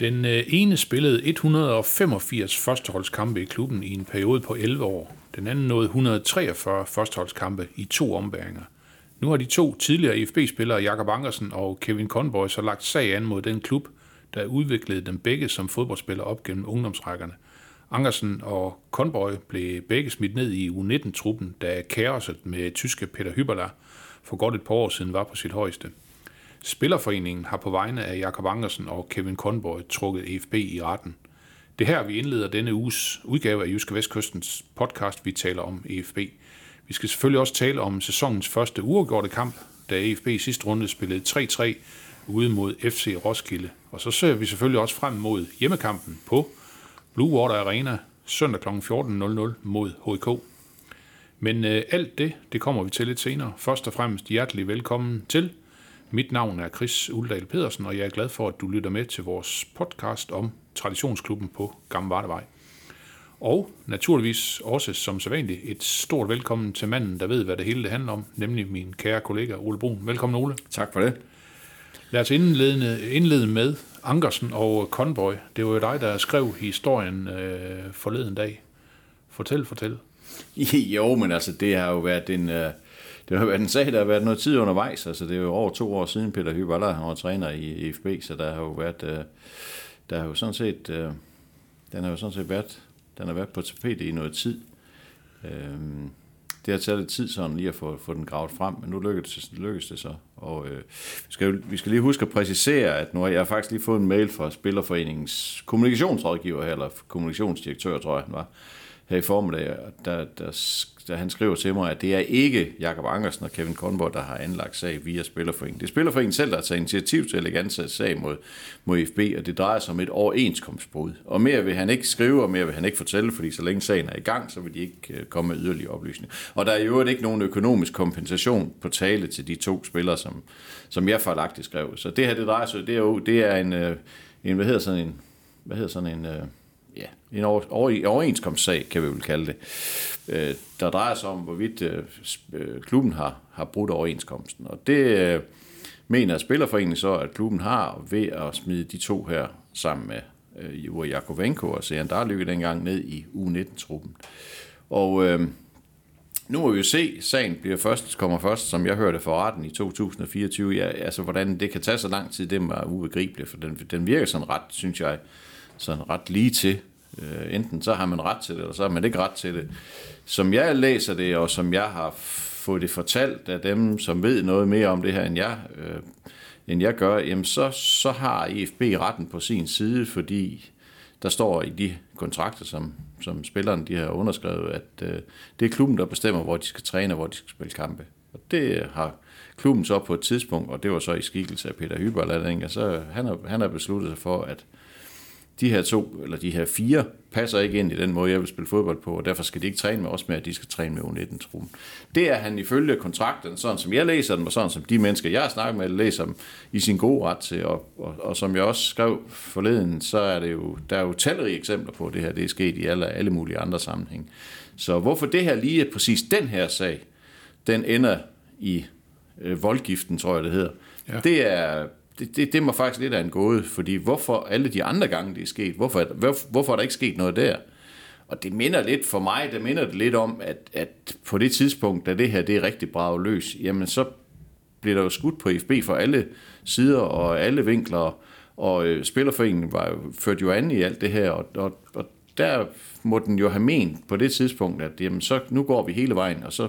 Den øh, ene spillede 185 førsteholdskampe i klubben i en periode på 11 år. Den anden nåede 143 førsteholdskampe i to ombæringer. Nu har de to tidligere IFB-spillere, Jakob Ankersen og Kevin Conboy, så lagt sag an mod den klub, der udviklede dem begge som fodboldspillere op gennem ungdomsrækkerne. Ankersen og Conboy blev begge smidt ned i U19-truppen, da kaoset med tyske Peter Hyberla for godt et par år siden var på sit højeste. Spillerforeningen har på vegne af Jakob Angersen og Kevin Conboy trukket EFB i retten. Det er her, vi indleder denne uges udgave af Jyske Vestkystens podcast, vi taler om EFB. Vi skal selvfølgelig også tale om sæsonens første uafgjorte kamp, da EFB i sidste runde spillede 3-3 ude mod FC Roskilde. Og så ser vi selvfølgelig også frem mod hjemmekampen på Blue Water Arena søndag kl. 14.00 mod HK. Men øh, alt det, det kommer vi til lidt senere. Først og fremmest hjertelig velkommen til. Mit navn er Chris Uldal Pedersen, og jeg er glad for, at du lytter med til vores podcast om Traditionsklubben på Gamle Vardevej. Og naturligvis også som sædvanligt et stort velkommen til manden, der ved, hvad det hele det handler om, nemlig min kære kollega Ole Brun. Velkommen Ole. Tak for det. Lad os indlede, indlede med Ankersen og Conboy. Det var jo dig, der skrev historien øh, forleden dag. Fortæl, fortæl. Jo, men altså, det har jo været en, øh, det har været en sag, der har været noget tid undervejs. Altså, det er jo over to år siden, Peter Hyballer han var træner i FB, så der har jo været, øh, der har jo sådan set, øh, den har jo sådan set været, den har været på tapetet i noget tid. Øhm, det har taget lidt tid sådan lige at få, få den gravet frem, men nu lykkes det, lykkes det så. Og øh, vi, skal, jo- vi skal lige huske at præcisere, at nu har jeg faktisk lige fået en mail fra Spillerforeningens kommunikationsrådgiver eller kommunikationsdirektør, tror jeg han var, her i formiddag, og der, der, der han skriver til mig, at det er ikke Jakob Angersen og Kevin Conboy, der har anlagt sag via Spillerforeningen. Det er Spillerforeningen selv, der har taget initiativ til at lægge ansat sag mod, mod FB, og det drejer sig om et overenskomstbrud. Og mere vil han ikke skrive, og mere vil han ikke fortælle, fordi så længe sagen er i gang, så vil de ikke øh, komme med yderligere oplysninger. Og der er jo ikke nogen økonomisk kompensation på tale til de to spillere, som, som jeg fejlagtigt skrev. Så det her, det drejer sig, det er jo det er en, øh, en hvad hedder sådan en, hvad hedder sådan en, øh, ja, en over, over, overenskomstsag, kan vi vel kalde det, øh, der drejer sig om, hvorvidt øh, øh, klubben har, har brudt overenskomsten. Og det øh, mener Spillerforeningen så, at klubben har ved at smide de to her sammen med øh, Jure Jakovenko og Sejan Darlykke dengang ned i U19-truppen. Og øh, nu må vi jo se, sagen bliver først, kommer først, som jeg hørte for retten i 2024. Ja, altså, hvordan det kan tage så lang tid, det var ubegribeligt, for den, den virker sådan ret, synes jeg, sådan ret lige til. Øh, enten så har man ret til det, eller så har man ikke ret til det. Som jeg læser det, og som jeg har fået det fortalt af dem, som ved noget mere om det her, end jeg, øh, end jeg gør, jamen så, så har EFB retten på sin side, fordi der står i de kontrakter, som, som spillerne de har underskrevet, at øh, det er klubben, der bestemmer, hvor de skal træne og hvor de skal spille kampe. Og det har klubben så på et tidspunkt, og det var så i skikkelse af Peter Hyberland, så han har, han har besluttet sig for, at de her to, eller de her fire, passer ikke ind i den måde, jeg vil spille fodbold på, og derfor skal de ikke træne med os med, at de skal træne med U19-truppen. Det er han ifølge kontrakten, sådan som jeg læser den, og sådan som de mennesker, jeg har snakket med, læser dem i sin gode ret til, og, og, og som jeg også skrev forleden, så er det jo, der er jo talrige eksempler på, det her det er sket i alle, alle mulige andre sammenhæng. Så hvorfor det her lige præcis den her sag, den ender i øh, voldgiften, tror jeg det hedder, ja. det er det, det, det må faktisk lidt af en gåde, fordi hvorfor alle de andre gange, det er sket, hvorfor, hvor, hvorfor er der ikke sket noget der? Og det minder lidt for mig, det minder det lidt om, at, at på det tidspunkt, da det her det er rigtig braget løs, jamen så blev der jo skudt på FB for alle sider og alle vinkler, og øh, Spillerforeningen var jo, ført jo an i alt det her, og, og, og der må den jo have ment på det tidspunkt, at jamen, så, nu går vi hele vejen, og så,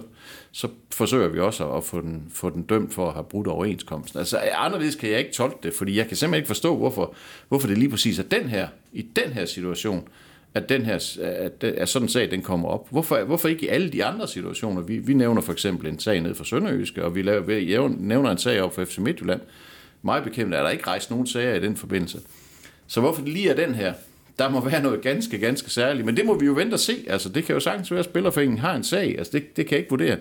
så forsøger vi også at få den, få den dømt for at have brudt overenskomsten. Altså anderledes kan jeg ikke tolke det, fordi jeg kan simpelthen ikke forstå, hvorfor, hvorfor det lige præcis er den her, i den her situation, at den her at, at sådan en sag den kommer op. Hvorfor, hvorfor ikke i alle de andre situationer? Vi, vi nævner for eksempel en sag ned for Sønderjyske, og vi laver, vi nævner en sag op for FC Midtjylland. Mig bekendt er der ikke rejst nogen sager i den forbindelse. Så hvorfor det lige er den her, der må være noget ganske, ganske særligt. Men det må vi jo vente og se. Altså, det kan jo sagtens være, at Spillerforeningen har en sag. Altså, det, det kan jeg ikke vurdere.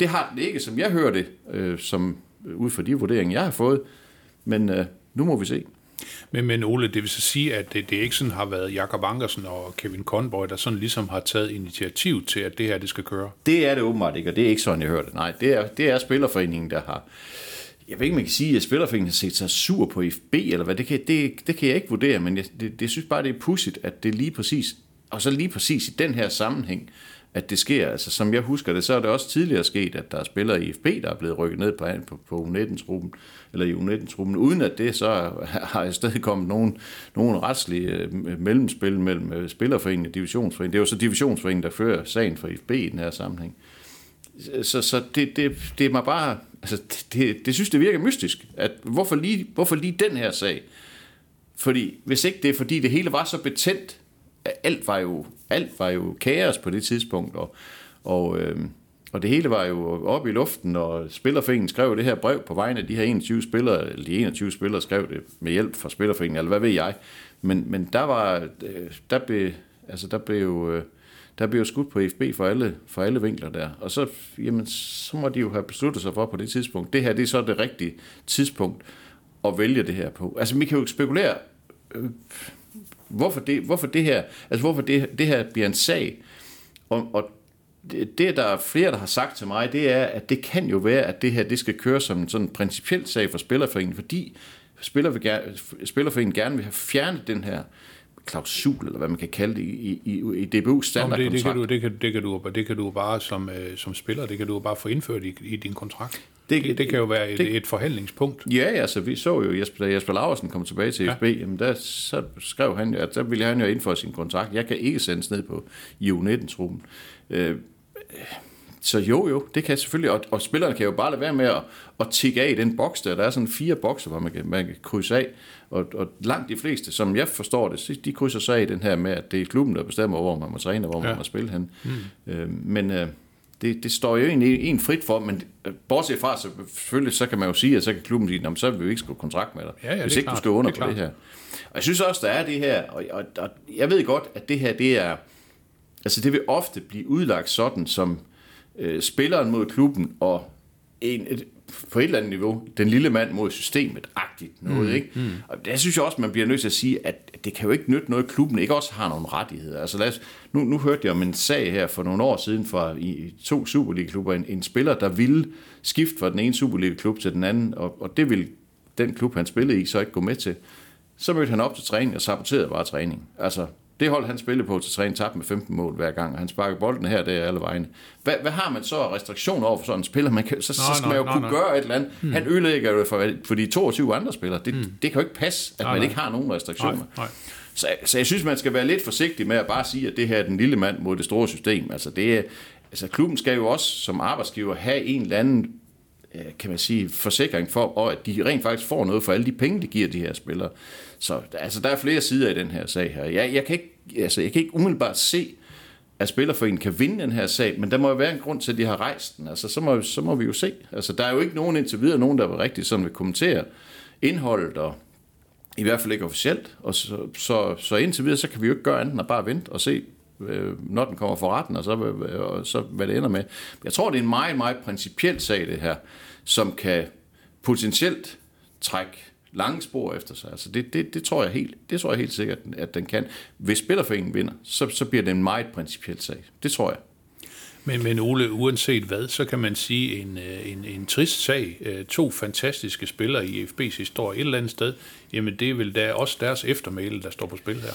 Det har den ikke, som jeg hører det, øh, som, ud fra de vurderinger, jeg har fået. Men øh, nu må vi se. Men, men Ole, det vil så sige, at det, det ikke sådan har været Jakob Ankersen og Kevin Conboy, der sådan ligesom har taget initiativ til, at det her det skal køre. Det er det åbenbart ikke, og det er ikke sådan, jeg hørte. Nej, det er, det er Spillerforeningen, der har... Jeg ved ikke, man kan sige, at Spillerforeningen har set sig sur på FB, eller hvad. Det kan, det, det kan jeg ikke vurdere, men jeg det, det synes bare, det er pudsigt, at det lige præcis, og så lige præcis i den her sammenhæng, at det sker. Altså, som jeg husker det, så er det også tidligere sket, at der er spillere i FB, der er blevet rykket ned på, på, på U19-truppen, eller i U19-truppen, uden at det så har i stedet kommet nogen, nogen retslige øh, mellemspil mellem øh, spillerforeningen og divisionsforeningen. Det er jo så divisionsforeningen, der fører sagen for FB i den her sammenhæng. Så, så det, det, det er mig bare... Altså, det, det synes, det virker mystisk. At hvorfor, lige, hvorfor lige den her sag? Fordi hvis ikke det er, fordi det hele var så betændt, alt var jo, alt var jo kaos på det tidspunkt, og, og, øh, og det hele var jo oppe i luften, og Spillerforeningen skrev det her brev på vegne af de her 21 spillere, eller de 21 spillere skrev det med hjælp fra Spillerforeningen, eller hvad ved jeg. Men, men der var, øh, der blev, altså der blev jo, øh, der bliver skudt på FB for alle, for alle vinkler der. Og så, jamen, så må de jo have besluttet sig for på det tidspunkt. Det her, det er så det rigtige tidspunkt at vælge det her på. Altså, vi kan jo spekulere, øh, hvorfor det, hvorfor det her, altså hvorfor det, det her bliver en sag. Og, og det, det, der er flere, der har sagt til mig, det er, at det kan jo være, at det her det skal køre som en sådan principiel sag for Spillerforeningen, fordi spiller vil gerne, Spillerforeningen gerne vil have fjernet den her klausul, eller hvad man kan kalde det, i, i, i DBU's standardkontrakt. Det, det, kan du, det, kan, det, kan du, det kan du bare som, øh, som spiller, det kan du bare få indført i, i din kontrakt. Det, det, det kan jo være et, det, et forhandlingspunkt. Ja, altså vi så jo, Jesper, da Jesper Laversen kom tilbage til ja. FB, jamen der så skrev han jo, at der ville han jo indføre sin kontrakt. Jeg kan ikke sendes ned på U19-truppen. Øh, så jo, jo, det kan selvfølgelig, og, og spillerne kan jo bare lade være med at, at tikke af i den boks der. Der er sådan fire bokser, hvor man kan, man kan krydse af, og, og langt de fleste, som jeg forstår det, de krydser sig af i den her med, at det er klubben, der bestemmer, hvor man må træne, og hvor ja. man må spille hen. Mm. Øh, men øh, det, det står jo egentlig en frit for, men øh, bortset fra, så selvfølgelig, så kan man jo sige, at så kan klubben sige, så vil vi ikke skrive kontrakt med dig, ja, ja, hvis ikke klart, du skal under det på det her. Og jeg synes også, der er det her, og, og, og jeg ved godt, at det her, det er, altså det vil ofte blive udlagt sådan, som øh, spilleren mod klubben, og en, et, på et eller andet niveau, den lille mand mod systemet-agtigt noget, mm, ikke? Mm. Og der synes jeg også, man bliver nødt til at sige, at det kan jo ikke nytte noget, at klubben ikke også har nogle rettigheder. Altså lad os, nu, nu hørte jeg om en sag her for nogle år siden fra i to Superliga-klubber, en, en spiller, der ville skifte fra den ene Superliga-klub til den anden, og, og det ville den klub, han spillede i, så ikke gå med til. Så mødte han op til træning og saboterede bare træning. Altså, det hold, han spillede på til træning, tabte med 15 mål hver gang, og han sparker bolden her, det er alle vegne. Hvad, hvad har man så af restriktioner over for sådan en spiller? Man kan, så, så skal man jo kunne gøre et eller andet. Hmm. Han ødelægger jo for, for de 22 andre spillere. Det, hmm. det kan jo ikke passe, at nej, man nej. ikke har nogen restriktioner. Nej, nej. Så, så jeg synes, man skal være lidt forsigtig med at bare sige, at det her er den lille mand mod det store system. Altså, det er, altså klubben skal jo også som arbejdsgiver have en eller anden kan man sige, forsikring for, og at de rent faktisk får noget for alle de penge, de giver de her spillere. Så altså, der er flere sider i den her sag her. Jeg, jeg, kan, ikke, altså, jeg kan ikke umiddelbart se, at Spillerforeningen kan vinde den her sag, men der må jo være en grund til, at de har rejst den. Altså, så, må, så må vi jo se. Altså, der er jo ikke nogen indtil videre, nogen, der var rigtig sådan vil kommentere indholdet, og i hvert fald ikke officielt. Og så, så, så indtil videre, så kan vi jo ikke gøre andet end at bare vente og se, øh, når den kommer for retten, og så, øh, og så hvad det ender med. Jeg tror, det er en meget, meget principiel sag, det her, som kan potentielt trække lange spor efter sig. Altså det, det, det, tror jeg helt, det tror jeg helt sikkert, at den kan. Hvis Spillerforeningen vinder, så, så bliver det en meget principiel sag. Det tror jeg. Men, men Ole, uanset hvad, så kan man sige en, øh, en, en trist sag. Øh, to fantastiske spillere i FB's historie et eller andet sted. Jamen det er vel da også deres eftermæle, der står på spil her.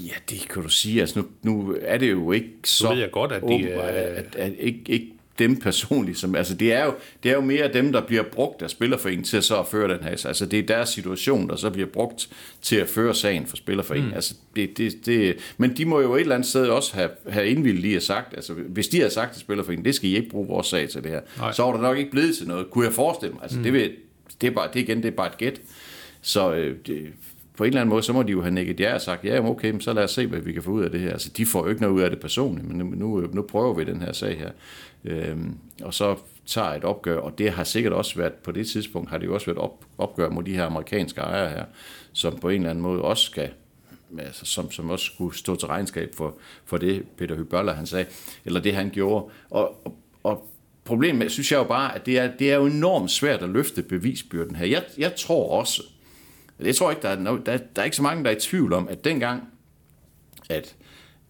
Ja, det kan du sige. Altså nu, nu er det jo ikke så... Nu ved jeg godt, at de... Åben, at, at, at, ikke, ikke dem personligt. Som, altså det, er jo, det er jo mere dem, der bliver brugt af Spillerforeningen til at så at føre den her. Altså det er deres situation, der så bliver brugt til at føre sagen for Spillerforeningen. Mm. Altså det, det, det, men de må jo et eller andet sted også have, have indvildt lige at sagt, altså hvis de havde sagt til Spillerforeningen, det skal I ikke bruge vores sag til det her, Nej. så var det nok ikke blevet til noget, kunne jeg forestille mig. Altså mm. det, vil, det, er bare, det igen, det er bare et gæt. Så øh, det, på en eller anden måde, så må de jo have nikket ja og sagt, ja, okay, så lad os se, hvad vi kan få ud af det her. Altså, de får jo ikke noget ud af det personligt, men nu, nu, prøver vi den her sag her. Øhm, og så tager et opgør, og det har sikkert også været, på det tidspunkt har det jo også været op, opgør mod de her amerikanske ejere her, som på en eller anden måde også skal altså, som, som også skulle stå til regnskab for, for det, Peter Hybøller han sagde, eller det han gjorde. Og, og, og problemet synes jeg jo bare, at det er, det er jo enormt svært at løfte bevisbyrden her. Jeg, jeg tror også, jeg tror ikke, der er, no, der, der er ikke så mange, der er i tvivl om, at dengang, at,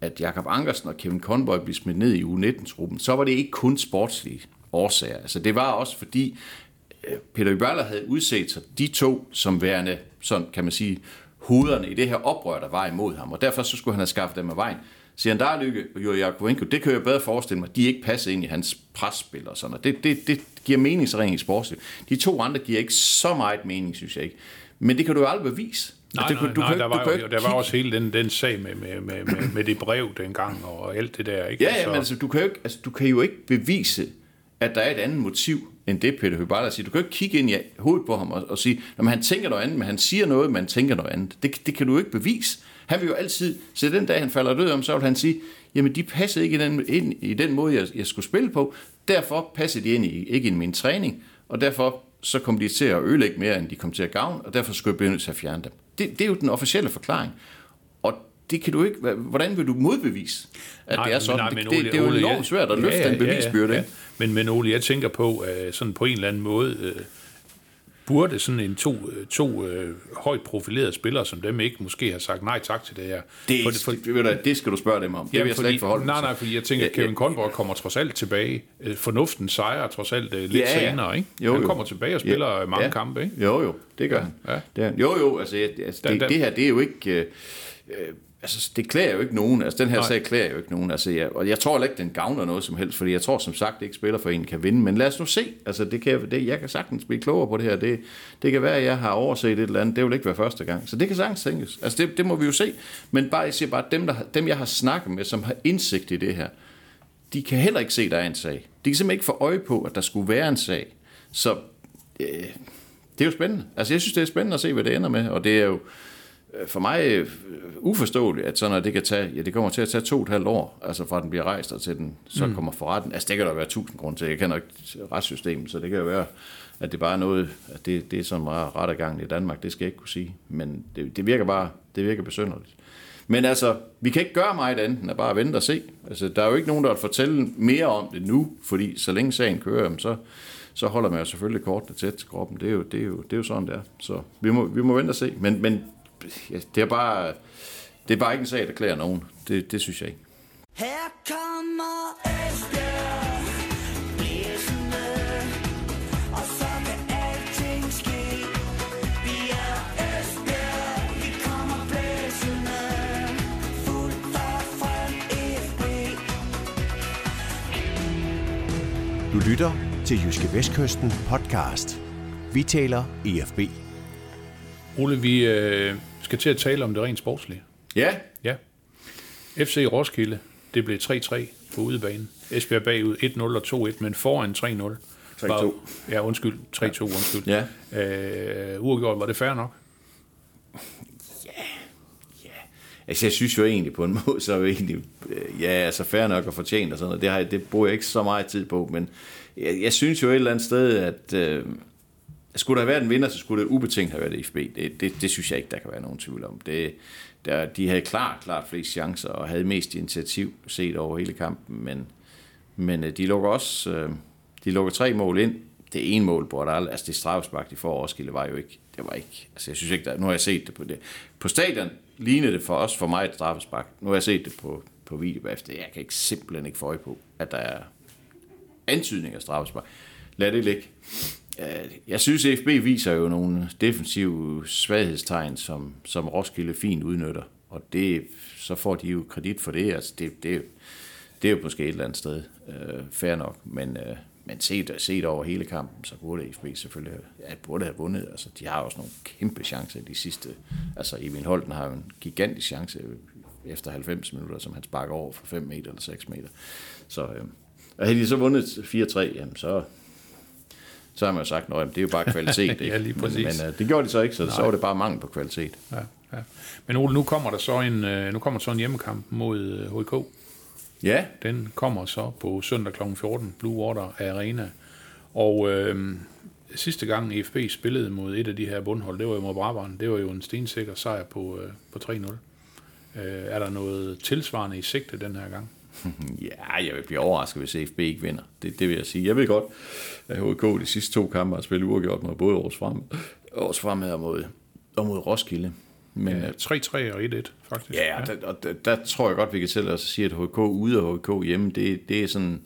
at Jakob Ankersen og Kevin Conboy blev smidt ned i U19-truppen, så var det ikke kun sportslige årsager. Altså det var også fordi, øh, Peter Børler havde udset sig de to som værende, sådan kan man sige, hovederne i det her oprør, der var imod ham, og derfor så skulle han have skaffet dem af vejen. Siger han, der er lykke, og Jakovenko, det kan jeg bedre forestille mig, de ikke passer ind i hans presspil og sådan, noget. det, det, det giver meningsring i sportsliv. De to andre giver ikke så meget mening, synes jeg ikke. Men det kan du jo aldrig bevise. Nej, Altså, nej, du, du, nej, kan, der var, jo, der var også hele den, den sag med, med, med, med, med det brev dengang og alt det der, ikke? Ja, ja, men altså, du kan, jo ikke, altså, du kan jo ikke bevise, at der er et andet motiv, end det Peter Hyballa siger. Du kan jo ikke kigge ind i hovedet på ham og, og sige, at han tænker noget andet, men han siger noget, men han tænker noget andet. Det, det kan du jo ikke bevise. Han vil jo altid, så den dag han falder død om, så vil han sige, jamen de passede ikke i den, ind i den måde, jeg, jeg skulle spille på. Derfor passede de ind i, ikke ind i min træning, og derfor så kom de til at ødelægge mere, end de kom til at gavne, og derfor skulle jeg blive nødt til at fjerne dem. Det, det er jo den officielle forklaring. Og det kan du ikke, hvordan vil du modbevise, at det er sådan? nej, det, men det, Ole- det, er jo Ole, enormt svært at løfte ja, ja, en bevisbyrde. Ja, ja. Men, men Ole, jeg tænker på, at sådan på en eller anden måde, øh, burde sådan en to, øh, to øh, højt profilerede spillere som dem ikke måske have sagt nej tak til det her. Det, For- for, det, ved du, det skal du spørge dem om. Det vil jeg slet ikke forholde mig Nej, nej, fordi jeg tænker, at Ja, ja. Kevin Conboy kommer trods alt tilbage. Øh, Fornuften sejrer trods alt øh, lidt Ja, ja. senere, ikke? Jo, han jo. kommer tilbage og spiller ja, mange kampe, ikke? Jo, jo, det gør han. ja. Det han. jo, jo, altså, altså det, den- det her, det er jo ikke... Øh, øh, altså, det klæder jo ikke nogen. Altså, den her Nej. Sag klæder jo ikke nogen. Altså, jeg, og jeg tror heller ikke, den gavner noget som helst, fordi jeg tror som sagt ikke, spillerforeningen kan vinde. Men lad os nu se. Altså, det kan, jeg- det, jeg kan sagtens blive klogere på det her. Det, det kan være, at jeg har overset et eller andet. Det vil ikke være første gang. Så det kan sagtens tænkes. Altså, det, det må vi jo se. Men bare, jeg siger bare, dem, der, dem, jeg har snakket med, som har indsigt i det her, de kan heller ikke se, at der er en sag. De kan simpelthen ikke få øje på, at der skulle være en sag. Så øh, det er jo spændende. Altså, jeg synes, det er spændende at se, hvad det ender med, og det er jo for mig øh, uforståeligt, at sådan noget, det kan tage, ja, det kommer til at tage to og et halvt år, altså fra den bliver rejst og til den så mm. kommer for retten. Altså, det kan der være tusind grunde til. Jeg kender ikke retssystemet, så det kan jo være, at det bare er noget, at det, det er sådan meget ret gang i Danmark, det skal jeg ikke kunne sige. Men det, det virker bare, det virker besynderligt. Men altså, vi kan ikke gøre meget andet end at bare vente og se. Altså, der er jo ikke nogen, der vil fortælle mere om det nu, fordi så længe sagen kører, så, så holder man jo selvfølgelig kortene tæt til kroppen. Det er jo, det er jo, det er jo sådan, det er. Så vi må, vi må vente og se. Men, men det er bare... Det er bare ikke en sag, der klæder nogen. Det, det synes jeg ikke. Her kommer Esbjerg er Du lytter til Jyske Vestkysten podcast. Vi taler EFB. Ole, vi øh, skal til at tale om det rent sportslige. Ja, Ja. FC Roskilde, det blev 3-3 på udebane. Esbjerg bagud 1-0 og 2-1, men foran 3-0. 3-2. Var- Ja, undskyld. 3-2, undskyld. Ja. Øh, uafgjort, var det fair nok? Altså, jeg synes jo egentlig på en måde, så er jo egentlig, øh, ja, altså fair nok og fortjent og sådan noget. Det, har, jeg- det bruger jeg ikke så meget tid på, men jeg, jeg synes jo et eller andet sted, at øh, skulle der have været en vinder, så skulle det ubetinget have været FB. Det, det, det synes jeg ikke, der kan være nogen tvivl om. Det, der, de havde klart, klart flest chancer og havde mest initiativ set over hele kampen, men, men øh, de lukker også, øh, de lukker tre mål ind. Det ene mål på altså det straffespark, de får Roskilde, var jo ikke, det var ikke, altså jeg synes ikke, der, nu har jeg set det på det. På stadion lignede det for os, for mig et straffespark. Nu har jeg set det på, på video bagefter. Jeg kan ikke simpelthen ikke få øje på, at der er antydning af straffespark. Lad det ligge. Jeg synes, at FB viser jo nogle defensive svaghedstegn, som, som Roskilde fint udnytter. Og det, så får de jo kredit for det. Altså det, det, det er jo måske et eller andet sted øh, fair nok, men, øh, men set, set over hele kampen, så burde FB selvfølgelig ja, burde have vundet. Altså, de har også nogle kæmpe chancer de sidste. Altså, Emil Holten har jo en gigantisk chance efter 90 minutter, som han sparker over for 5 meter eller 6 meter. Så, øh, og havde de så vundet 4-3, jamen så, så har man jo sagt, at det er jo bare kvalitet. Ikke? Ja, lige præcis. Men, men øh, det gjorde de så ikke, så, så var det bare mangel på kvalitet. Ja, ja. Men Ole, nu kommer der så en, øh, nu kommer der så en hjemmekamp mod øh, HK. Ja, Den kommer så på søndag kl. 14, Blue Water Arena. Og øh, sidste gang EFB spillede mod et af de her bundhold, det var jo mod Brabrand. Det var jo en stensikker sejr på, øh, på 3-0. Øh, er der noget tilsvarende i sigte den her gang? Ja, jeg vil blive overrasket, hvis FB ikke vinder. Det, det vil jeg sige. Jeg ved godt, at HK de sidste to kampe har spillet uafgjort mod både Aarhus Frem, Aarhus Fremad og mod, og mod Roskilde. Men Ja, 3-3 og 1-1, faktisk. Ja, og der, og der, der tror jeg godt, vi kan tælle os at sige, at HK ude og HK hjemme, det, det er sådan...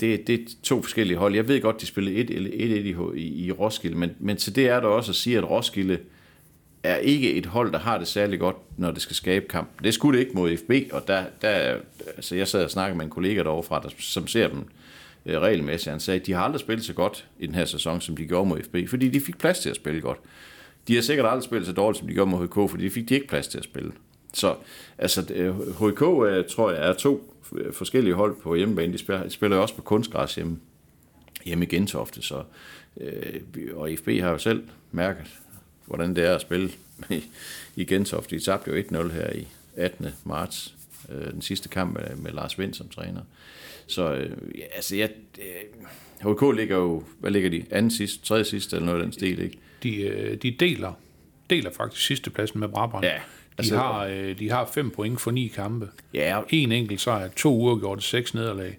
Det, det er to forskellige hold. Jeg ved godt, de spillede 1-1 i, i, i Roskilde, men, men til det er der også at sige, at Roskilde er ikke et hold, der har det særlig godt, når det skal skabe kamp. Det skulle det ikke mod FB, og der, der altså jeg sad og snakkede med en kollega derovre fra, der, som ser dem øh, regelmæssigt. Han sagde, at de har aldrig spillet så godt i den her sæson, som de gjorde mod FB, fordi de fik plads til at spille godt. De har sikkert aldrig spillet så dårligt, som de gjorde mod HK, fordi de fik de ikke plads til at spille. Så altså, HK øh, øh, tror jeg er to øh, forskellige hold på hjemmebane. De spiller, de spiller jo også på kunstgræs hjemme, hjemme i Gentofte. Så, øh, og FB har jo selv mærket, hvordan det er at spille i, i Gentofte. De tabte jo 1-0 her i 18. marts, øh, den sidste kamp med, med Lars Vind som træner. Så øh, ja, altså, jeg, øh, HK ligger jo, hvad ligger de? Anden sidst, tredje sidst, eller noget af den stil, ikke? De, øh, de deler, deler faktisk sidstepladsen med Brabrand. Ja, de, altså- har, øh, de har fem point for ni kampe. Ja, En enkelt sejr, to uger gjort seks nederlag.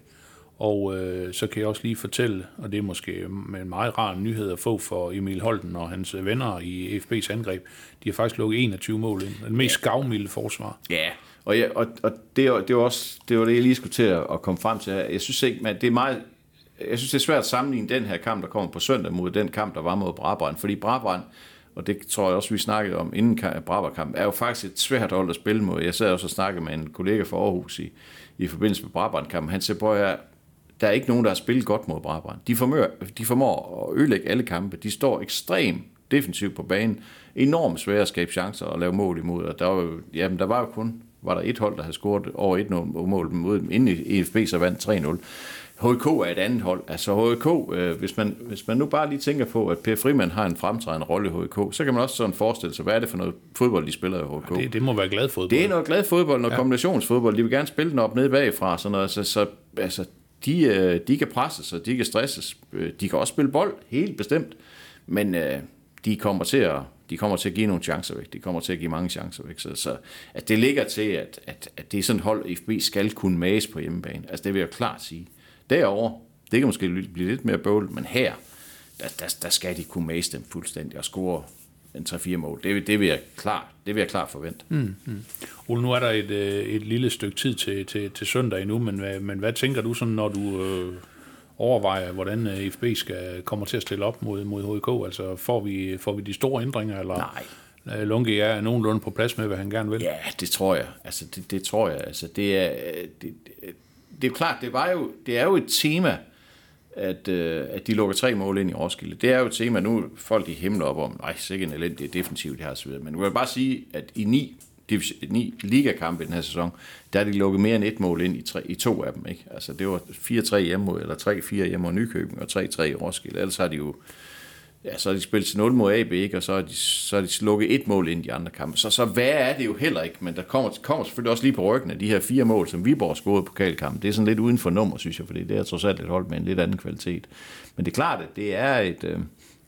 Og øh, så kan jeg også lige fortælle, og det er måske en meget rar nyhed at få for Emil Holten og hans venner i FB's angreb, de har faktisk lukket 21 mål ind. Den mest gavmilde forsvar. Ja, og, jeg, og, og det, var, det, var også, det var det, jeg lige skulle til at, at komme frem til her. Jeg synes ikke, men det er meget, jeg synes, det er svært at sammenligne den her kamp, der kommer på søndag, mod den kamp, der var mod Brabrand. Fordi Brabrand, og det tror jeg også, vi snakkede om inden Brabrand-kampen, er jo faktisk et svært hold at spille mod. Jeg sad også og snakkede med en kollega fra Aarhus i, i forbindelse med Brabrand-kampen. Han sagde, prøv her, der er ikke nogen, der har spillet godt mod Brabrand. De formår, de formår at ødelægge alle kampe. De står ekstremt defensivt på banen. Enormt svære at skabe chancer og lave mål imod. Og der var, jamen, der var jo kun var der et hold, der havde scoret over et mål mod dem, inden EFB så vandt 3-0. HK er et andet hold. Altså HK, øh, hvis, man, hvis man nu bare lige tænker på, at Per Frimand har en fremtrædende rolle i HK, så kan man også sådan forestille sig, hvad er det for noget fodbold, de spiller i HK? Det, det må være glad fodbold. Det er noget glad fodbold, noget ja. kombinationsfodbold. De vil gerne spille den op ned bagfra. Sådan noget. Så, så altså, de, øh, de kan presses, og de kan stresses. Øh, de kan også spille bold, helt bestemt. Men øh, de kommer til at de kommer til at give nogle chancer væk. De kommer til at give mange chancer væk. Så, så at det ligger til, at, at, at det er sådan et hold, FB skal kunne mase på hjemmebane. Altså det vil jeg klart sige. Derover det kan måske blive lidt mere bøvlet, men her, der, der, der skal de kunne mase dem fuldstændig og score en 3-4 mål. Det, det, vil jeg klart, det vil jeg klart forvente. Mm. Ole, nu er der et, øh, et lille stykke tid til, til, til søndag endnu, men, hvad- men hvad tænker du sådan, når du øh, overvejer, hvordan øh, FB skal kommer til at stille op mod, mod HK? Altså får vi, får vi de store ændringer, eller Nej. øh, Lunke er nogenlunde på plads med, hvad han gerne vil? Ja, det tror jeg. Altså, det, det tror jeg. Altså, det er, det, det, det er klart, det, var jo, det er jo et tema, at, øh, at de lukker tre mål ind i Roskilde. Det er jo et tema, nu er folk i himlen op om, nej, sikkert en elendig defensiv, de har så videre. Men jeg vil bare sige, at i ni, ni ligakampe i den her sæson, der har de lukket mere end et mål ind i, tre, i to af dem. Ikke? Altså, det var 4-3 hjemme mod, eller 3-4 hjemme mod Nykøbing, og 3-3 i Roskilde. Ellers har de jo ja, så har de spillet til 0 mod AB, ikke? og så har, de, så har de slukket et mål ind i de andre kampe. Så, så hvad er det jo heller ikke, men der kommer, kommer selvfølgelig også lige på ryggen af de her fire mål, som Viborg scorede på pokalkampen. Det er sådan lidt uden for nummer, synes jeg, fordi det er trods alt et hold med en lidt anden kvalitet. Men det er klart, at det er et, øh,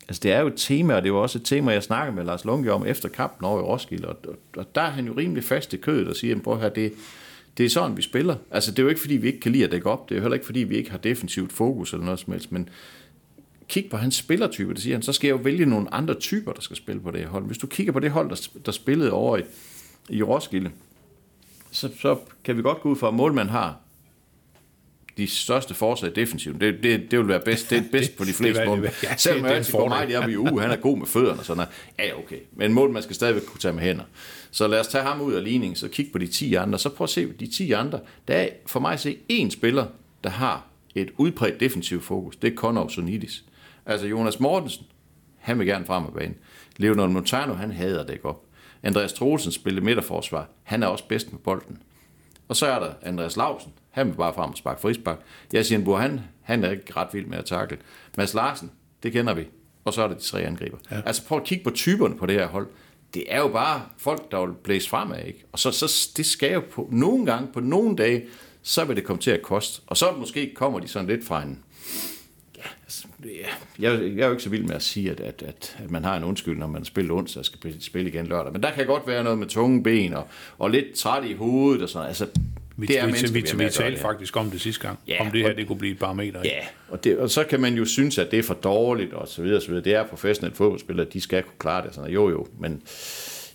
altså det er jo et tema, og det var også et tema, jeg snakkede med Lars Lunke om efter kampen over i Roskilde, og, og, og der er han jo rimelig fast i kødet og siger, prøv her, det, det er sådan, vi spiller. Altså, det er jo ikke, fordi vi ikke kan lide at dække op. Det er jo heller ikke, fordi vi ikke har defensivt fokus eller noget som helst. Men kig på hans spillertype, det siger han, så skal jeg jo vælge nogle andre typer, der skal spille på det her hold. Hvis du kigger på det hold, der, der spillede over i, i Roskilde, så, så kan vi godt gå ud fra, at målmanden har de største forsæt defensivt. Det, det, det vil være bedst, det er bedst på de fleste det- mål. ja, Selvom det- det altid går meget i op i uge, han er god med fødderne og sådan noget. Ja, okay. Men mål, man skal stadigvæk kunne tage med hænder. Så lad os tage ham ud af ligningen, så kig på de 10 andre. Så prøv at se de 10 andre. Der er for mig at se én spiller, der har et udbredt defensivt fokus. Det er Conor Sonidis. Altså Jonas Mortensen, han vil gerne frem af banen. Leonard Montano, han hader det op. Andreas Troelsen spiller midterforsvar. Han er også bedst med bolden. Og så er der Andreas Lausen. Han vil bare frem og sparke frispark. Yasin Burhan, han er ikke ret vild med at takle. Mads Larsen, det kender vi. Og så er der de tre angriber. Ja. Altså prøv at kigge på typerne på det her hold. Det er jo bare folk, der vil blæse fremad, ikke? Og så, så det skal jo på nogle gange, på nogle dage, så vil det komme til at koste. Og så måske kommer de sådan lidt fra en, jeg, jeg er jo ikke så vild med at sige, at, at, at, at man har en undskyld, når man spiller onsdag og skal spille igen lørdag. Men der kan godt være noget med tunge ben og, og lidt træt i hovedet og sådan Altså, Vi, det er vi, vi, vi, vi, talte faktisk om det sidste gang, Ja, om det her og- det kunne blive et barometer. ikke? Ja, og, det, og så kan man jo synes, at det er for dårligt og så videre, og så videre. Det er professionelle fodboldspillere, de skal kunne klare det. Sådan, jo, jo, men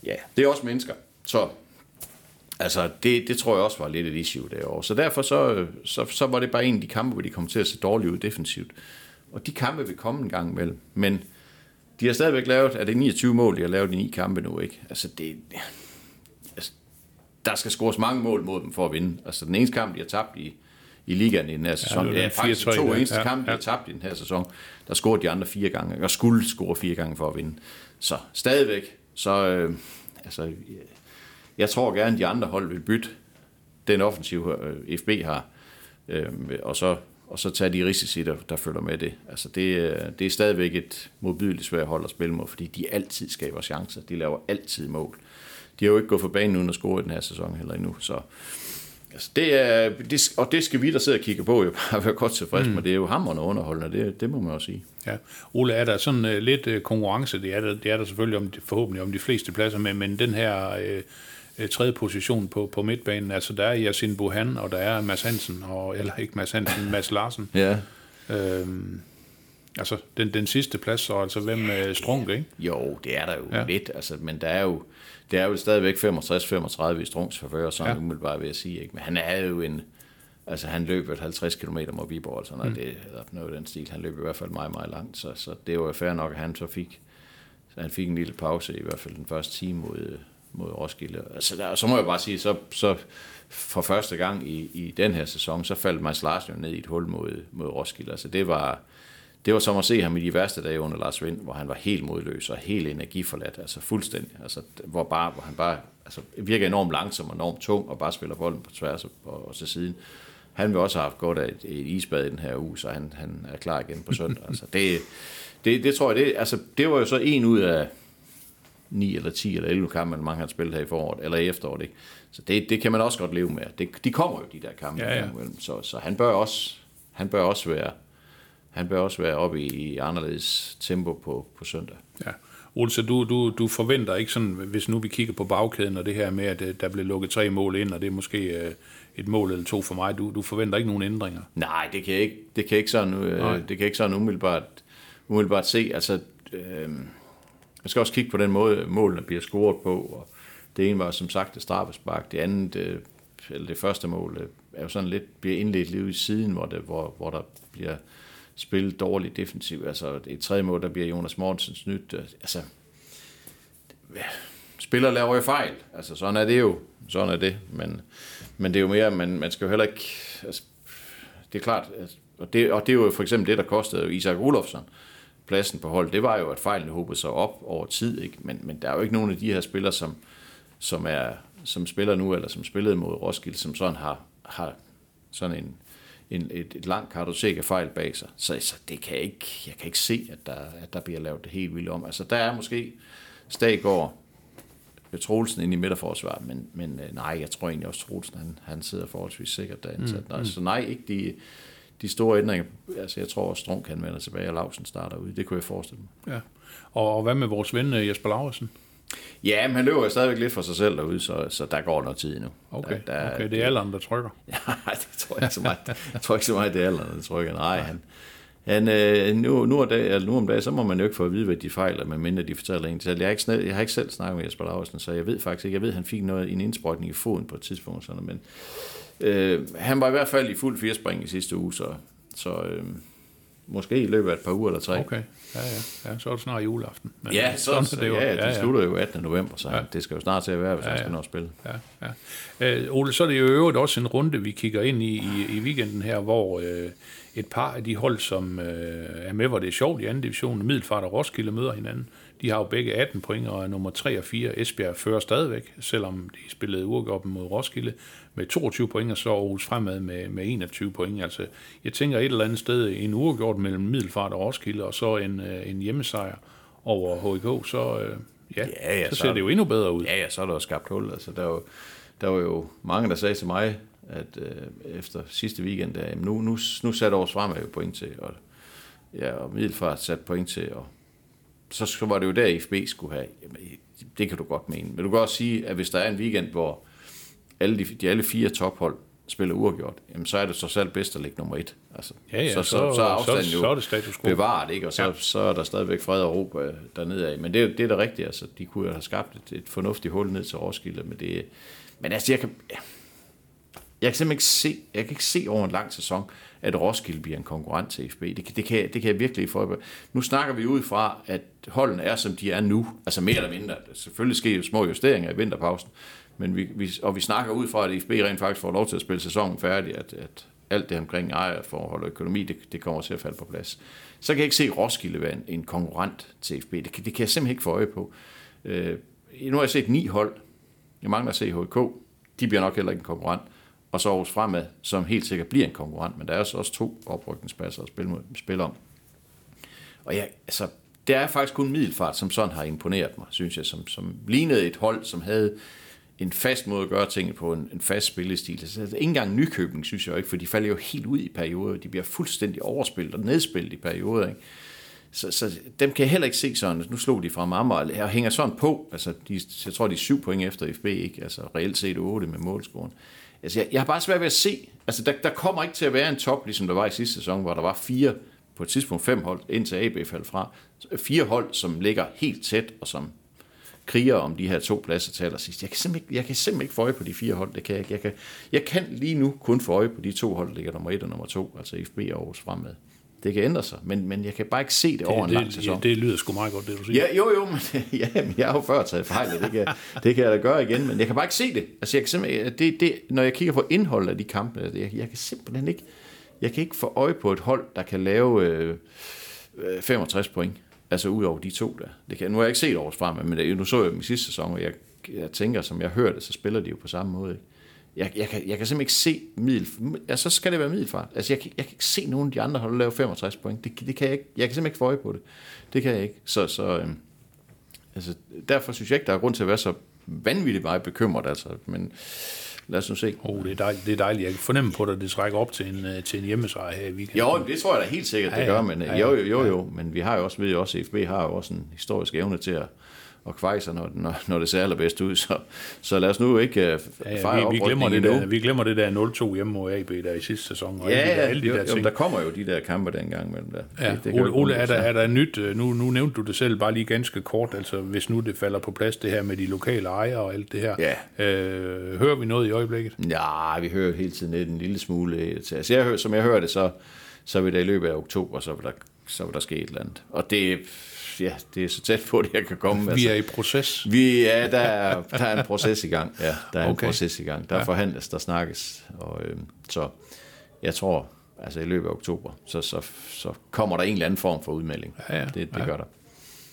ja, det er også mennesker. Så altså, det, det tror jeg også var lidt et issue derovre. Så derfor så, så, så var det bare en af de kampe, hvor de kom til at se dårligt ud defensivt. Og de kampe vil komme en gang imellem. Men de har stadigvæk lavet, er det 29 mål, de har lavet i ni kampe nu, ikke? Altså, det, altså, der skal scores mange mål mod dem for at vinde. Altså, den eneste kamp, de har tabt i, i ligaen i den her sæson, det ja, det er faktisk 4-3 de to eneste Ja, kampe, de ja. har tabt i den her sæson. Der scorede de andre fire gange, og skulle score fire gange for at vinde. Så stadigvæk, så øh, altså, jeg, tror gerne, de andre hold vil bytte den offensiv, øh, FB har, øh, og så og så tage de risici, der, der følger med det. Altså det, øh, det er stadigvæk et modbydeligt svært hold at spille mod, fordi de altid skaber chancer. De laver altid mål. De har jo ikke gået for banen uden at score i den her sæson heller endnu, så altså det er, det, og det skal vi, der sidder og kigger på, jo bare være godt tilfreds mm. med. Det er jo hammerende underholdende, det, det må man jo sige. Ja. Ole, er der sådan uh, lidt uh, konkurrence? Det er der, det er der selvfølgelig om, forhåbentlig om de fleste pladser, men, men den her uh, tredje position på, på midtbanen, altså der er Yasin Buhan, og der er Mads Hansen, og, eller ikke Mads Hansen, Mads Larsen. Ja. Øhm, altså den, den sidste plads, så altså hvem uh, Strunk, ikke? Jo, det er der jo Ja. ja. lidt, altså, men der er jo, det er jo stadigvæk 65-35 i Strungs favør, sådan Ja. ja. umiddelbart vil jeg sige. Ikke? Men han er jo en, altså han løb vel 50 km mod Viborg, sådan noget, det, eller noget af den stil. Han løb i hvert fald meget, meget langt, så, så det var jo fair nok, at han så fik, så han fik en lille pause, i hvert fald den første time mod, mod Roskilde. Altså, der, så må jeg bare sige, så, så for første gang i, i den her sæson, så faldt Mads Larsen jo ned i et hul mod, mod Roskilde. Altså det var, det var som at se ham i de værste dage under Lars Vind, hvor han var helt modløs og helt energiforladt, altså fuldstændig. Altså, hvor, bare, hvor han bare altså, virker enormt langsom og enormt tung og bare spiller bolden på tværs og, og, og til siden. Han vil også have haft godt af et, et isbad i den her uge, så han, han er klar igen på søndag. altså, det, det, det tror jeg, det, altså, det var jo så en ud af 9 eller 10 eller 11 kampe, man mange har spillet her i foråret, eller i efteråret. Ikke? Så det, det kan man også godt leve med. Det, de kommer jo, de der kampe. Ja, ja. Så, så han bør også, han bør også være han bør også være oppe i, i anderledes tempo på, på søndag. Ja. Ole, så du, du, du forventer ikke sådan, hvis nu vi kigger på bagkæden og det her med, at øh, der blev lukket tre mål ind, og det er måske øh, et mål eller to for mig, du, du forventer ikke nogen ændringer? Nej, det kan jeg ikke, det kan jeg ikke sådan, øh, det kan jeg ikke sådan umiddelbart, umiddelbart se. Altså, øh, man skal også kigge på den måde, målene bliver scoret på. Og det ene var som sagt et straffespark. Det andet, øh, eller det første mål, øh, er jo sådan lidt, bliver indledt lidt i siden, hvor, det, hvor, hvor der bliver spillet dårligt defensivt. Altså et tredje mål, der bliver Jonas Mortensen snydt. Øh, altså, spiller laver jo fejl. Altså, sådan er det jo. Sådan er det. Men, men det er jo mere, man, man skal jo heller ikke... Altså, det er klart, altså, og det, og det er jo for eksempel det, der kostede Isak Olofsson pladsen på hold. Det var jo, at fejlene hobede sig op over tid. Ikke? Men, men der er jo ikke nogen af de her spillere, som, som, er, som spiller nu, eller som spillede mod Roskilde, som sådan har, har sådan en, en, et, et langt kartotek af fejl bag sig. Så, så det kan jeg, ikke, jeg kan ikke se, at der, at der bliver lavet det helt vildt om. Altså, der er måske Stagård, Troelsen ind i midterforsvar, men, men øh, nej, jeg tror egentlig også, Troelsen han, han sidder forholdsvis sikkert derinde. Mm, nej, Så nej, ikke de, de store ændringer. Altså, jeg tror også, Strunk kan vende tilbage, og Lausen starter ud. Det kunne jeg forestille mig. Ja. Og, og hvad med vores ven øh, Jesper Laursen? Ja, men han løber jo stadigvæk lidt for sig selv derude, så, så der går noget tid endnu. Okay, der, der, okay det er alderen, der trykker. Nej, det tror jeg ikke så meget. Jeg tror ikke så meget, det er alderen, der trykker. Nej, han, han, øh, nu, nu, om dag, eller nu om dagen, så må man jo ikke få at vide, hvad de fejler, medmindre de fortæller en selv. Jeg har ikke, jeg har ikke selv snakket med Jesper Laursen, så jeg ved faktisk ikke. Jeg ved, at han fik noget, en indsprøjtning i foden på et tidspunkt, sådan, men øh, han var i hvert fald i fuld firespring i sidste uge, så, så øh, måske i løbet af et par uger eller tre. Okay, ja, ja. ja så er det snart juleaften. Men, Ja, så, sådan så, det jo. ja, det slutter jo 18. november, så Ja. ja. det skal jo snart til at være, hvis ja, Ja, han skal ja. nå at spille. Ja, ja. Øh, Ole, så er det jo øvrigt også en runde, vi kigger ind i i, i weekenden her, hvor øh, et par af de hold, som øh, er med, hvor det er sjovt i anden division, Middelfart og Roskilde møder hinanden. De har jo begge 18 point, og er nummer 3 og 4. Esbjerg fører stadigvæk, selvom de spillede uafgjort mod Roskilde med 22 point, og så Aarhus fremad med, med 21 point. Altså, jeg tænker et eller andet sted en uafgjort mellem Middelfart og Roskilde, og så en, øh, en hjemmesejr over HIK, så, øh, ja, Ja, ja, så så- ser det jo endnu bedre ud. Ja, ja, så er der jo skabt hul. Altså, der, var, jo- der var jo mange, der sagde til mig, at øh, efter sidste weekend, at jamen, nu, nu, nu satte Aarhus Fremad jo point til, og, ja, og Middelfart sat point til, og så, så var det jo der, FB skulle have. Jamen, det kan du godt mene. Men du kan også sige, at hvis der er en weekend, hvor alle de, de alle fire tophold spiller uafgjort, jamen så er det så selv bedst at ligge nummer et. Altså, Ja, ja, så, så, så- så, er afstanden så- jo så er det status quo. bevaret, ikke? og så, Ja. så er der stadigvæk fred og ro øh, dernede af. Men det, er det er da rigtigt, altså, de kunne jo have skabt et, et fornuftigt hul ned til Roskilde, men det men altså, jeg kan, jeg kan simpelthen ikke se, jeg kan ikke se over en lang sæson, at Roskilde bliver en konkurrent til FB. Det, det, kan, det kan jeg virkelig få. Nu snakker vi ud fra, at holdene er, som de er nu. Altså mere eller mindre. Selvfølgelig sker jo små justeringer i vinterpausen. Men vi, vi, og vi snakker ud fra, at FB rent faktisk får lov til at spille sæsonen færdig, at, at alt det omkring ejerforhold og økonomi, det, det kommer til at falde på plads. Så kan jeg ikke se Roskilde være en, en konkurrent til FB. Det kan, det kan jeg simpelthen ikke få øje på. Øh, nu har jeg set ni hold. Jeg mangler at se HK. De bliver nok heller ikke en konkurrent. Og så Aarhus Fremad, som helt sikkert bliver en konkurrent, men der er også to oprykningspladser at spille, mod, spille om. Og ja, altså, det er faktisk kun Middelfart, som sådan har imponeret mig, synes jeg, som, som lignede et hold, som havde en fast måde at gøre tingene på, en, en fast spillestil. Altså, altså ikke engang Nykøbing, synes jeg jo ikke, for de falder jo helt ud i perioder. De bliver fuldstændig overspillet og nedspillet i perioder. Ikke? Så, så dem kan jeg heller ikke se sådan. Nu slog de fra Marmar og hænger sådan på. Altså, de, jeg tror, de er syv point efter FB, ikke? Altså reelt set 8 med målscoren. Altså, jeg, jeg har bare svært ved at se. Altså, der, der kommer ikke til at være en top, ligesom der var i sidste sæson, hvor der var fire, på et tidspunkt fem hold, indtil AB faldt fra. Fire hold, som ligger helt tæt, og som kriger om de her to pladser til allersidst. Jeg kan simpelthen, ikke- jeg kan simpelthen ikke få øje på de fire hold. Det kan jeg, ikke. jeg, kan, jeg kan lige nu kun få øje på de to hold, der ligger nummer et og nummer to, altså FB og Aarhus fremad. Det kan ændre sig, men, men jeg kan bare ikke se det over en lang det, sæson. det, det lyder sgu meget godt, det du siger. Ja, jo, jo, men ja, men jeg har jo før taget fejl, og det kan, det kan jeg da gøre igen, men jeg kan bare ikke se det. Altså, jeg kan simpelthen, det, det, når jeg kigger på indholdet af de kampe, jeg, jeg kan simpelthen ikke, jeg kan ikke få øje på et hold, der kan lave øh, øh, 65 point, altså ud over de to der. Det kan, nu har jeg ikke set års frem, men det, nu så jeg dem i sidste sæson, og jeg, jeg tænker, som jeg hørte, så spiller de jo på samme måde. Ikke? Jeg, jeg, kan, jeg kan simpelthen ikke se middel, altså, så skal det være middelfart. Altså, jeg, kan- jeg kan ikke se nogen af de andre hold lave 65 point. Det, det kan jeg, ikke, jeg kan simpelthen ikke få øje på det. Det kan jeg ikke. Så, så øhm, altså, derfor synes jeg ikke, der er grund til at være så vanvittigt meget bekymret. Altså. Men lad os nu se. Oh, det, er dejligt, det er dejligt. Jeg kan fornemme på dig, at det trækker op til en, øh, til en hjemmesejr her i weekenden. Jo, det tror jeg da helt sikkert, det Ja, ja. gør, men Ja, ja, ja. jo, jo, jo, jo, men vi har jo også, ved jo også, at FB har jo også en historisk evne til at, at kveje sig, når, når, når det ser allerbedst ud, så, så lad os nu ikke uh, fejre ja, vi, vi, glemmer det der, vi glemmer det der 0-2 hjemme mod AB der i sidste sæson. Og Ja, alle de der, alle de jo, der jo, ting. der kommer jo de der kampe dengang mellem der. Ja, Det- det Ole, Ole er, der, er der nyt, øh, nu, nu nævnte du det selv bare lige ganske kort, altså hvis nu det falder på plads, det her med de lokale ejere og alt det her. Ja. Øh, hører vi noget i øjeblikket? Ja, vi hører hele tiden en lille smule øh, til. Altså, jeg som jeg hører det, så, så vil der i løbet af oktober, så vil der, så vil der ske et eller andet. Og det, ja, det er så tæt på, det jeg kan komme. Vi er i proces. Vi, ja, der er, der er en proces i gang. Ja, der er. Okay. en proces i gang. Der ja. forhandles, der snakkes. Og, øh, så jeg tror, altså i løbet af oktober, så, så, så kommer der en eller anden form for udmelding. Ja, ja. Det, det Ja. gør der.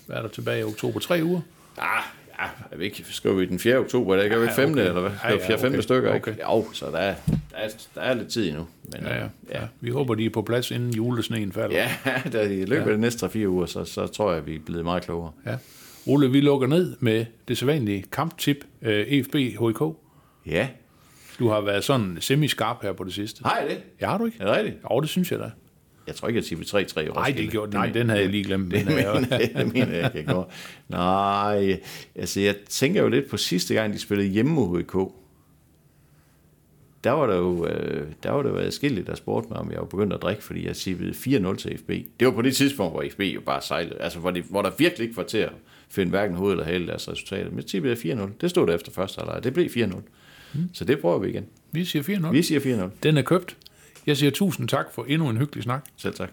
Hvad er der tilbage i oktober? Tre uger? Ah, ja, er vi ikke, skriver vi den 4. oktober, der ikke er vi Ja, 5. okay. eller hvad? Ja, Ja, ja, 4. 5. okay. stykker, ikke? Okay. Jo, så der er, der, er, der er lidt tid endnu. Men, Ja, ja. øh, ja. Vi håber, de er på plads, inden julesneen falder. Ja, der, i løbet af de næste 3-4 uger, så, så tror jeg, vi er blevet meget klogere. ja. Ole, vi lukker ned med det sædvanlige kamptip, øh, EFB HK. Ja. Du har været sådan semi-skarp her på det sidste. Har jeg det? Ja, har du ikke? Er det rigtigt? Jo, det synes jeg da. Jeg tror ikke, jeg tippede 3-3 i Nej, Roskilde. det gjorde, nej, men- den havde jeg lige glemt. Det men, mener, jeg, det mener jeg ikke, jeg. Nej, altså jeg tænker jo lidt på sidste gang, de spillede hjemme mod HK. Der var der jo, øh, der var der jo adskilligt, der spurgte mig, om jeg var begyndt at drikke, fordi jeg sippede 4-0 til FB. Det var på det tidspunkt, hvor FB jo bare sejlede. Altså, hvor, det, hvor der virkelig ikke var til at finde hverken hoved eller hale deres resultater. Men jeg tippede 4-0. Det stod der efter første halvleg. Det blev 4-0. Mm. Så det prøver vi igen. vi siger 4-0. Vi siger 4-0. Den er købt. Jeg siger tusind tak for endnu en hyggelig snak. Selv tak.